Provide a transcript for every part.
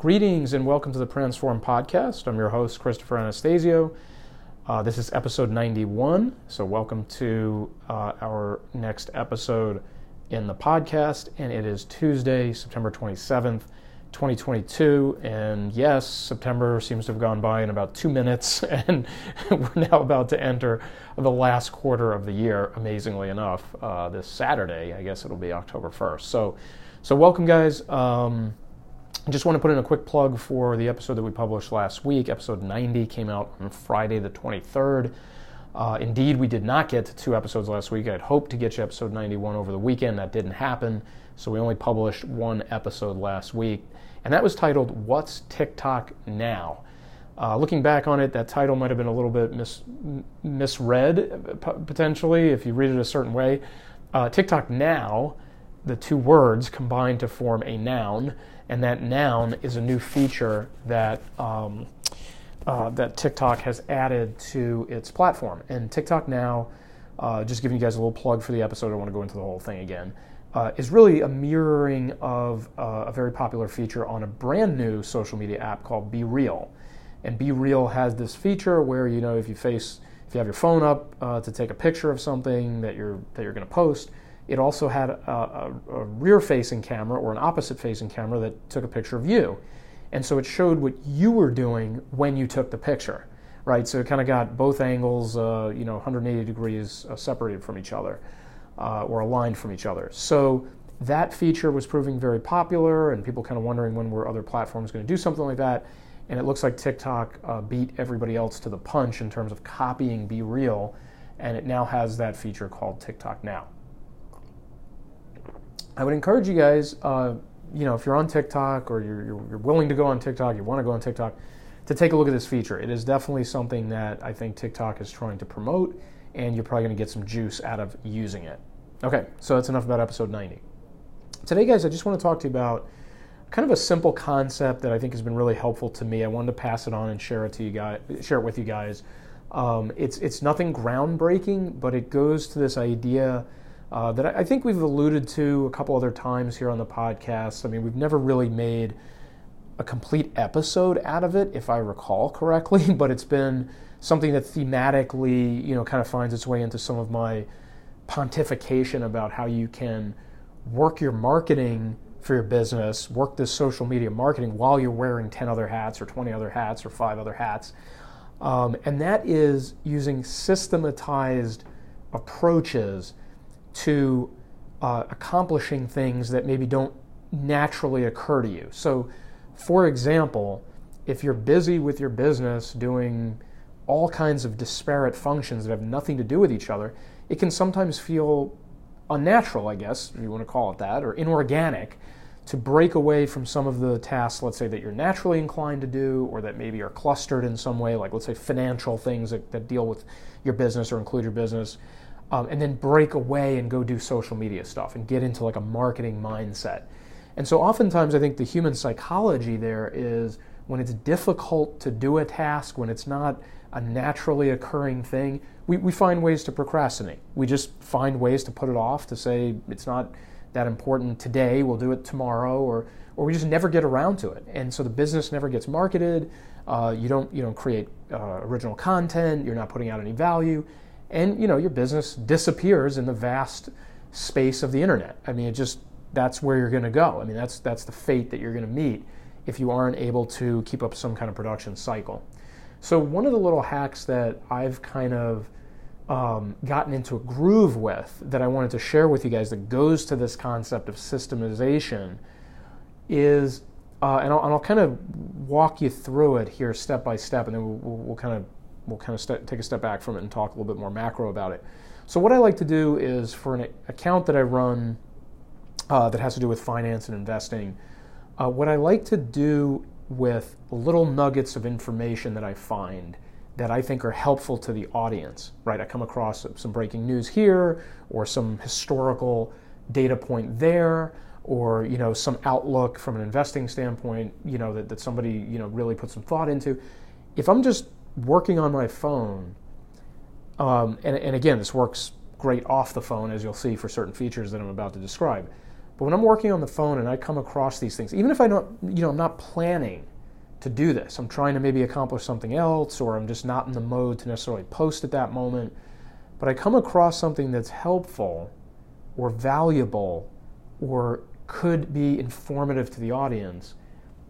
Greetings and welcome to the Pransform Podcast. I'm your host, Christopher Anastasio. Uh, this is episode 91, so welcome to uh, our next episode in the podcast. And it is Tuesday, September 27th, 2022. And yes, September seems to have gone by in about two minutes, and we're now about to enter the last quarter of the year, amazingly enough. Uh, this Saturday, I guess it'll be October 1st. So, so welcome, guys. Um, Just want to put in a quick plug for the episode that we published last week. Episode 90 came out on Friday, the 23rd. Uh, indeed, we did not get to two episodes last week. I'd hoped to get you episode 91 over the weekend. That didn't happen. So we only published one episode last week. And that was titled, What's TikTok Now? Uh, looking back on it, that title might have been a little bit mis- misread, potentially, if you read it a certain way. Uh, TikTok Now, the two words combine to form a noun and that noun is a new feature that um, uh, that TikTok has added to its platform. And TikTok now, uh, just giving you guys a little plug for the episode, I want to go into the whole thing again, uh, is really a mirroring of uh, a very popular feature on a brand new social media app called BeReal. And BeReal has this feature where you know if you face if you have your phone up uh, to take a picture of something that you're that you're going to post it also had a, a, a rear facing camera or an opposite facing camera that took a picture of you. And so it showed what you were doing when you took the picture, right? So it kind of got both angles, uh, you know, 180 degrees uh, separated from each other uh, or aligned from each other. So that feature was proving very popular, and people kind of wondering when were other platforms going to do something like that. And it looks like TikTok uh, beat everybody else to the punch in terms of copying BeReal, and it now has that feature called TikTok Now. I would encourage you guys, uh, you know, if you're on TikTok or you're, you're, willing to go on TikTok, you want to go on TikTok, to take a look at this feature. It is definitely something that I think TikTok is trying to promote, and you're probably going to get some juice out of using it. Okay, so that's enough about episode 90. Today, guys, I just want to talk to you about kind of a simple concept that I think has been really helpful to me. I wanted to pass it on and share it to you guys, share it with you guys. Um, it's it's nothing groundbreaking, but it goes to this idea uh, that I think we've alluded to a couple other times here on the podcast. I mean, we've never really made a complete episode out of it, if I recall correctly, but it's been something that thematically, you know, kind of finds its way into some of my pontification about how you can work your marketing for your business, work this social media marketing while you're wearing 10 other hats or 20 other hats or five other hats. Um, and that is using systematized approaches to uh, accomplishing things that maybe don't naturally occur to you. So, for example, if you're busy with your business doing all kinds of disparate functions that have nothing to do with each other, it can sometimes feel unnatural, I guess, if you want to call it that, or inorganic to break away from some of the tasks, let's say, that you're naturally inclined to do or that maybe are clustered in some way, like let's say financial things that, that deal with your business or include your business um, and then break away and go do social media stuff and get into like a marketing mindset. And so oftentimes I think the human psychology there is when it's difficult to do a task, when it's not a naturally occurring thing, we, we find ways to procrastinate. We just find ways to put it off, to say it's not that important today, we'll do it tomorrow, or, or we just never get around to it. And so the business never gets marketed, uh, you, don't, you don't create uh, original content, you're not putting out any value, and you know your business disappears in the vast space of the internet. I mean, it just that's where you're going to go. I mean, that's that's the fate that you're going to meet if you aren't able to keep up some kind of production cycle. So one of the little hacks that I've kind of um, gotten into a groove with that I wanted to share with you guys that goes to this concept of systemization is, uh, and, I'll, and, I'll, kind of walk you through it here step by step, and then we'll, we'll, we'll kind of we'll kind of st- take a step back from it and talk a little bit more macro about it. So, what I like to do is for an account that I run uh, that has to do with finance and investing, uh, what I like to do with little nuggets of information that I find that I think are helpful to the audience, right? I come across some breaking news here or some historical data point there or you know some outlook from an investing standpoint you know that, that somebody you know really put some thought into if i'm just working on my phone, um, and, and again, this works great off the phone, as you'll see for certain features that I'm about to describe. But when I'm working on the phone and I come across these things, even if I don't, you know, I'm not planning to do this, I'm trying to maybe accomplish something else, or I'm just not in the mode to necessarily post at that moment, but I come across something that's helpful or valuable or could be informative to the audience,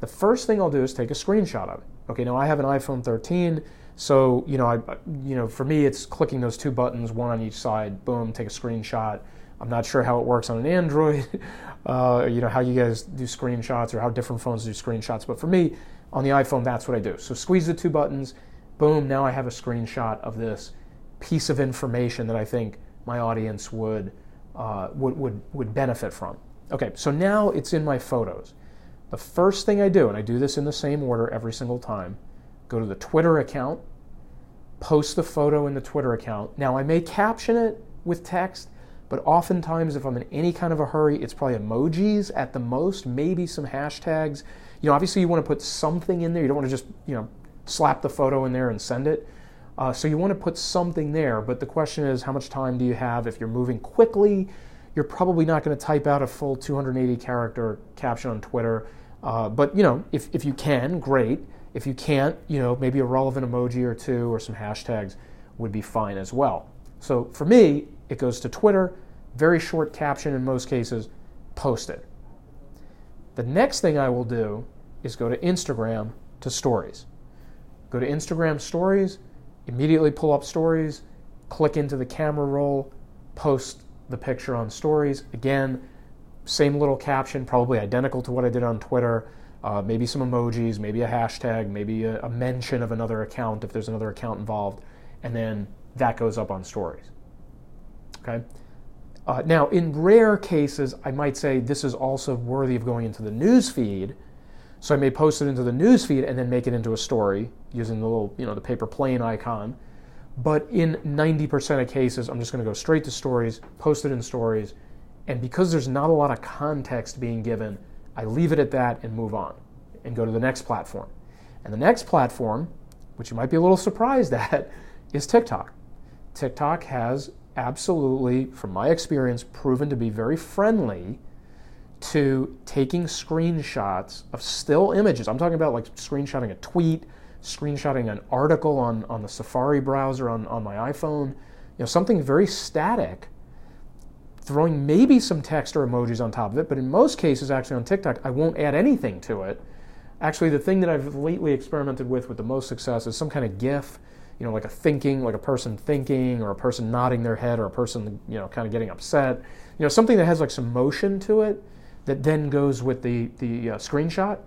the first thing I'll do is take a screenshot of it. Okay, now I have an iPhone 13, so you know, I, you know, for me, it's clicking those two buttons, one on each side. Boom, take a screenshot. I'm not sure how it works on an Android, uh, you know, how you guys do screenshots or how different phones do screenshots. But for me, on the iPhone, that's what I do. So squeeze the two buttons, boom, now I have a screenshot of this piece of information that I think my audience would, uh, would, would, would benefit from. Okay, so now it's in my photos. The first thing I do, and I do this in the same order every single time, go to the Twitter account, post the photo in the Twitter account. Now, I may caption it with text, but oftentimes, if I'm in any kind of a hurry, it's probably emojis at the most, maybe some hashtags. You know, obviously, you want to put something in there. You don't want to just, you know, slap the photo in there and send it. Uh, so you want to put something there, but the question is, how much time do you have? If you're moving quickly, you're probably not going to type out a full 280 character caption on Twitter. Uh, but you know, if, if you can, great. If you can't, you know, maybe a relevant emoji or two or some hashtags would be fine as well. So for me, it goes to Twitter, very short caption in most cases, post it. The next thing I will do is go to Instagram to stories. Go to Instagram stories, immediately pull up stories, click into the camera roll, post the picture on stories. Again, same little caption, probably identical to what I did on Twitter. Uh, maybe some emojis, maybe a hashtag, maybe a, a mention of another account if there's another account involved, and then that goes up on stories. Okay. Uh, now, in rare cases, I might say this is also worthy of going into the news feed. So I may post it into the news feed and then make it into a story using the little, you know, the paper plane icon. But in 90% of cases, I'm just going to go straight to stories, post it in stories, and because there's not a lot of context being given, I leave it at that and move on and go to the next platform. And the next platform, which you might be a little surprised at, is TikTok. TikTok has absolutely, from my experience, proven to be very friendly to taking screenshots of still images. I'm talking about like screenshotting a tweet, screenshotting an article on, on the Safari browser on, on my iPhone, you know, something very static throwing maybe some text or emojis on top of it, but in most cases, actually on TikTok, I won't add anything to it. Actually, the thing that I've lately experimented with with the most success is some kind of GIF, you know, like a thinking, like a person thinking, or a person nodding their head, or a person, you know, kind of getting upset. You know, something that has like some motion to it that then goes with the the uh, screenshot.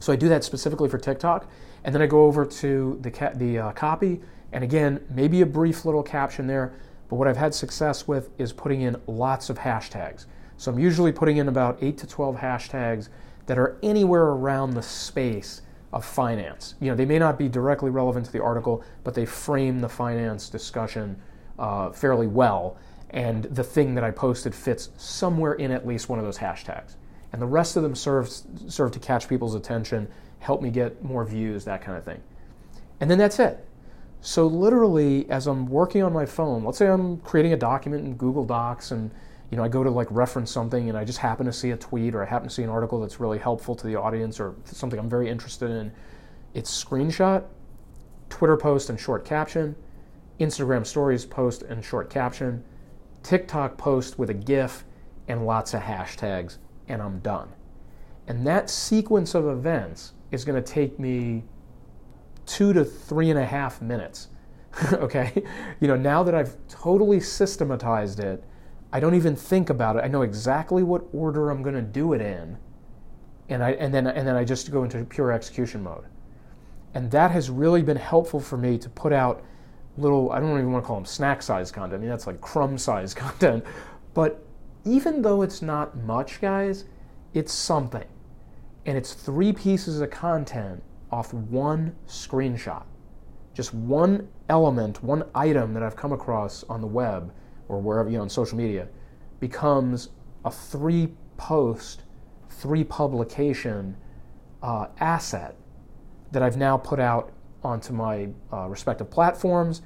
So I do that specifically for TikTok, and then I go over to the ca- the uh, copy, and again, maybe a brief little caption there but what I've had success with is putting in lots of hashtags. So I'm usually putting in about 8 to 12 hashtags that are anywhere around the space of finance. You know, they may not be directly relevant to the article, but they frame the finance discussion uh, fairly well. And the thing that I posted fits somewhere in at least one of those hashtags. And the rest of them serve, serve to catch people's attention, help me get more views, that kind of thing. And then that's it. So literally, as I'm working on my phone, let's say I'm creating a document in Google Docs and you know, I go to like reference something and I just happen to see a tweet or I happen to see an article that's really helpful to the audience or something I'm very interested in. It's screenshot, Twitter post and short caption, Instagram stories post and short caption, TikTok post with a GIF and lots of hashtags, and I'm done. And that sequence of events is going to take me two to three and a half minutes. okay? You know, now that I've totally systematized it, I don't even think about it. I know exactly what order I'm going to do it in. And, I, and, then, and then I just go into pure execution mode. And that has really been helpful for me to put out little, I don't even want to call them snack size content. I mean, that's like crumb size content. But even though it's not much, guys, it's something. And it's three pieces of content off one screenshot. Just one element, one item that I've come across on the web or wherever, you know, on social media becomes a three post, three publication uh, asset that I've now put out onto my uh, respective platforms,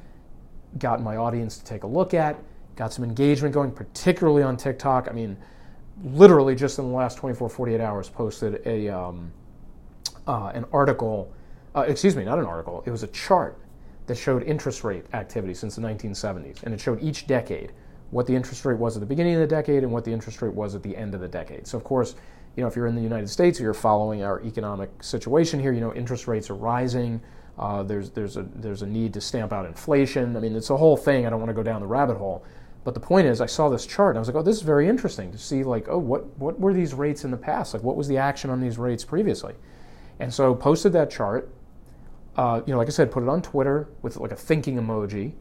gotten my audience to take a look at, got some engagement going, particularly on TikTok. I mean, literally just in the last 24, 48 hours posted a um, uh, an article. Uh, excuse me, not an article. It was a chart that showed interest rate activity since the 1970s, and it showed each decade what the interest rate was at the beginning of the decade and what the interest rate was at the end of the decade. So, of course, you know, if you're in the United States or you're following our economic situation here, you know, interest rates are rising. Uh, there's there's a there's a need to stamp out inflation. I mean, it's a whole thing. I don't want to go down the rabbit hole. But the point is, I saw this chart and I was like, oh, this is very interesting to see, like, oh, what, what were these rates in the past? Like, what was the action on these rates previously? And so posted that chart. Uh, you know, like I said, put it on Twitter with like a thinking emoji.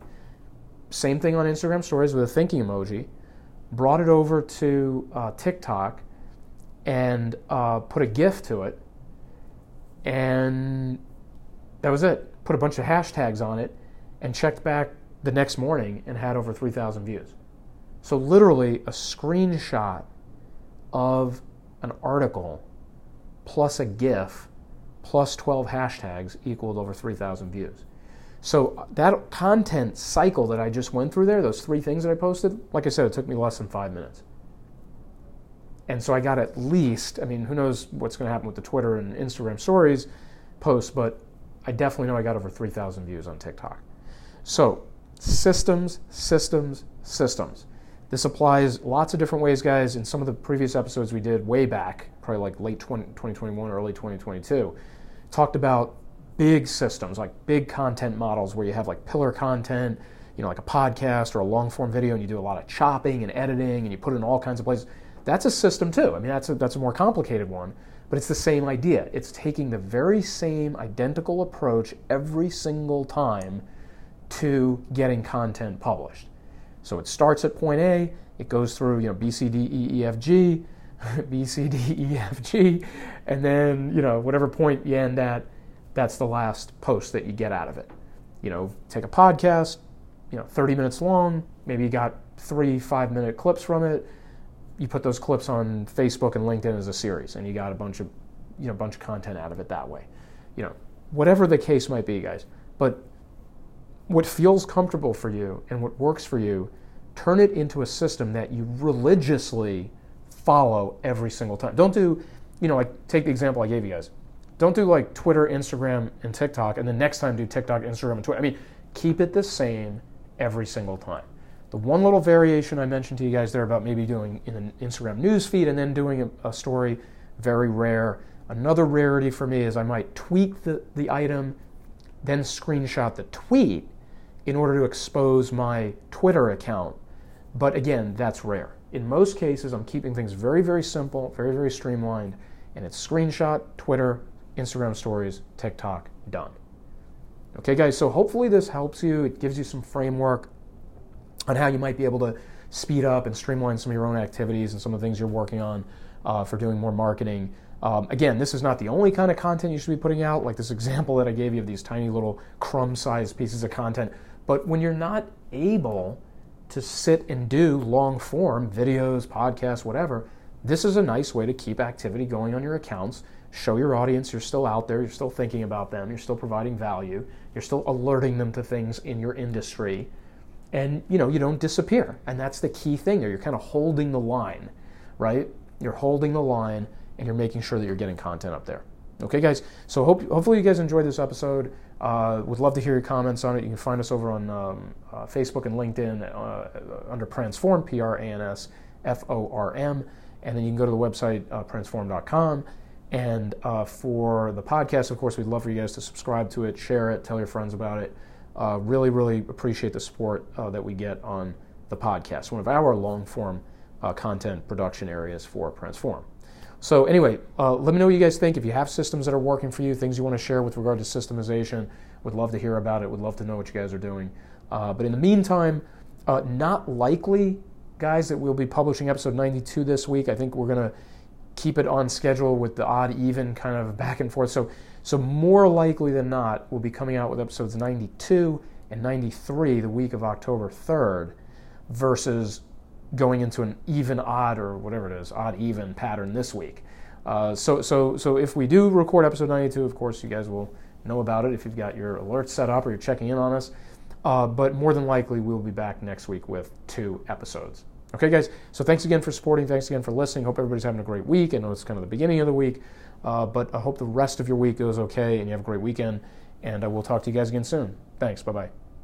Same thing on Instagram stories with a thinking emoji. Brought it over to uh, TikTok and uh, put a GIF to it. And that was it. Put a bunch of hashtags on it and checked back the next morning and had over 3,000 views. So, literally, a screenshot of an article plus a GIF plus 12 hashtags equaled over 3,000 views. So, uh, that content cycle that I just went through there, those three things that I posted, like I said, it took me less than five minutes. And so I got at least, I mean, who knows what's going to happen with the Twitter and Instagram stories posts, but I definitely know I got over 3,000 views on TikTok. So systems, systems, systems. This applies lots of different ways, guys. In some of the previous episodes we did way back, probably like late 20, 2021, early 2022, talked about big systems, like big content models where you have like pillar content, you know, like a podcast or a long form video, and you do a lot of chopping and editing, and you put it in all kinds of places. That's a system too. I mean, that's a, that's a more complicated one, but it's the same idea. It's taking the very same identical approach every single time to getting content published. So it starts at point A, it goes through, you know, B, C, D, E, E, F, G, B, C, D, E, F, G, and then, you know, whatever point you end at, that's the last post that you get out of it. You know, take a podcast, you know, 30 minutes long, maybe you got three five minute clips from it. You put those clips on Facebook and LinkedIn as a series, and you got a bunch of, you know, a bunch of content out of it that way. You know, whatever the case might be, guys. But what feels comfortable for you and what works for you, turn it into a system that you religiously follow every single time. Don't do, you know, like take the example I gave you guys. Don't do like Twitter, Instagram, and TikTok, and the next time do TikTok, Instagram, and Twitter. I mean, keep it the same every single time. The one little variation I mentioned to you guys there about maybe doing in an Instagram news feed and then doing a, a story, very rare. Another rarity for me is I might tweak the, the item, then screenshot the tweet, in order to expose my Twitter account. But again, that's rare. In most cases, I'm keeping things very, very simple, very, very streamlined, and it's screenshot, Twitter, Instagram stories, TikTok, done. Okay, guys, so hopefully this helps you. It gives you some framework on how you might be able to speed up and streamline some of your own activities and some of the things you're working on uh, for doing more marketing. Um, again, this is not the only kind of content you should be putting out, like this example that I gave you of these tiny little crumb sized pieces of content. But when you're not able to sit and do long form videos, podcasts, whatever, this is a nice way to keep activity going on your accounts. Show your audience you're still out there, you're still thinking about them, you're still providing value, you're still alerting them to things in your industry. And you know, you don't disappear. And that's the key thing there. You're kind of holding the line, right? You're holding the line and you're making sure that you're getting content up there. Okay, guys. So hope, hopefully you guys enjoyed this episode. Uh, would love to hear your comments on it. You can find us over on um, uh, Facebook and LinkedIn uh, under Pransform, P R A N S F O R M. And then you can go to the website, uh, pransform.com. And uh, for the podcast, of course, we'd love for you guys to subscribe to it, share it, tell your friends about it. Uh, really, really appreciate the support uh, that we get on the podcast, one of our long form content production areas for Pransform. So anyway, uh, let me know what you guys think. If you have systems that are working for you, things you want to share with regard to systemization, would love to hear about it. Would love to know what you guys are doing. Uh, but in the meantime, uh, not likely, guys, that we'll be publishing episode 92 this week. I think we're going to keep it on schedule with the odd even kind of back and forth. So, so more likely than not, we'll be coming out with episodes 92 and 93 the week of October 3rd versus going into an even odd or whatever it is, odd even pattern this week. Uh, so, so, so if we do record episode 92, of course, you guys will know about it if you've got your alerts set up or you're checking in on us. Uh, but more than likely, we'll be back next week with two episodes. Okay, guys. So thanks again for supporting. Thanks again for listening. Hope everybody's having a great week. I know it's kind of the beginning of the week, uh, but I hope the rest of your week goes okay and you have a great weekend. And I will talk to you guys again soon. Thanks. Bye bye.